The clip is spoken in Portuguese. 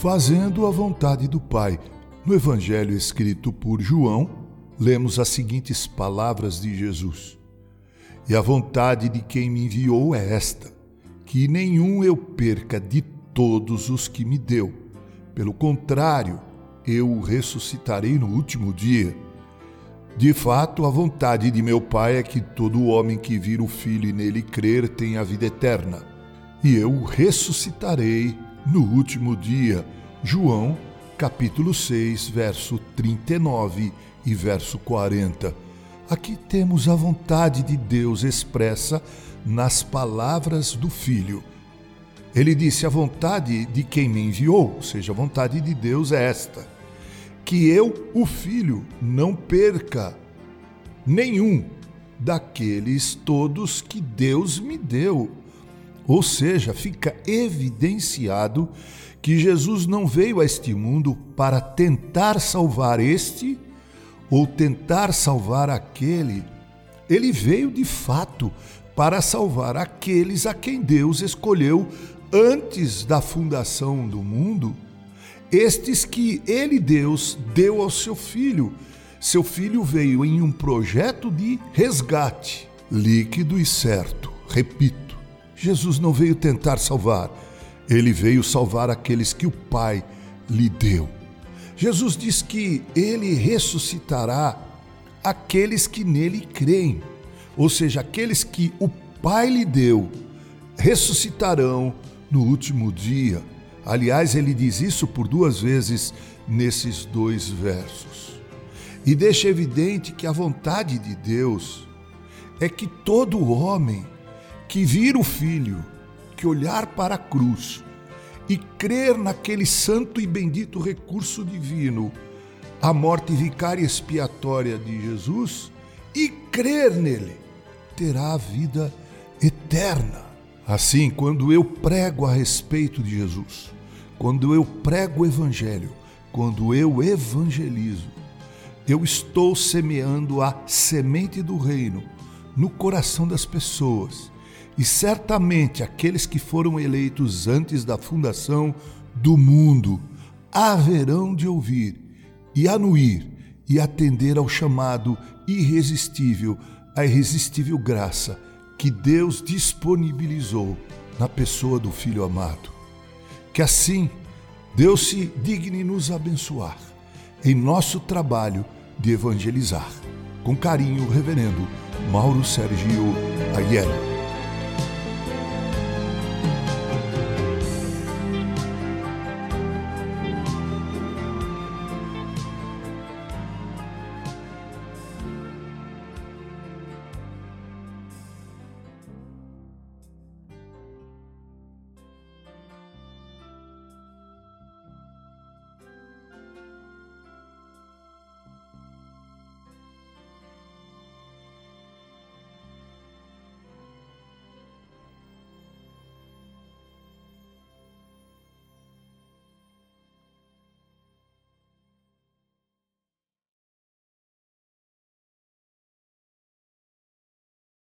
fazendo a vontade do Pai. No Evangelho escrito por João, lemos as seguintes palavras de Jesus: E a vontade de quem me enviou é esta: que nenhum eu perca de todos os que me deu. Pelo contrário, eu o ressuscitarei no último dia. De fato, a vontade de meu Pai é que todo homem que vir o Filho e nele crer tenha a vida eterna. E eu o ressuscitarei no último dia. João, capítulo 6, verso 39 e verso 40. Aqui temos a vontade de Deus expressa nas palavras do Filho. Ele disse: A vontade de quem me enviou, ou seja, a vontade de Deus é esta: que eu, o Filho, não perca nenhum daqueles todos que Deus me deu. Ou seja, fica evidenciado que Jesus não veio a este mundo para tentar salvar este ou tentar salvar aquele. Ele veio de fato para salvar aqueles a quem Deus escolheu antes da fundação do mundo, estes que ele, Deus, deu ao seu filho. Seu filho veio em um projeto de resgate, líquido e certo. Repito, Jesus não veio tentar salvar, ele veio salvar aqueles que o Pai lhe deu. Jesus diz que ele ressuscitará aqueles que nele creem, ou seja, aqueles que o Pai lhe deu, ressuscitarão no último dia. Aliás, ele diz isso por duas vezes nesses dois versos. E deixa evidente que a vontade de Deus é que todo homem que vir o Filho, que olhar para a cruz e crer naquele santo e bendito recurso divino, a morte vicária expiatória de Jesus, e crer nele, terá a vida eterna. Assim, quando eu prego a respeito de Jesus, quando eu prego o Evangelho, quando eu evangelizo, eu estou semeando a semente do reino no coração das pessoas e certamente aqueles que foram eleitos antes da fundação do mundo haverão de ouvir e anuir e atender ao chamado irresistível, a irresistível graça que Deus disponibilizou na pessoa do Filho amado. Que assim Deus se digne nos abençoar em nosso trabalho de evangelizar. Com carinho, Reverendo Mauro Sergio Aiello.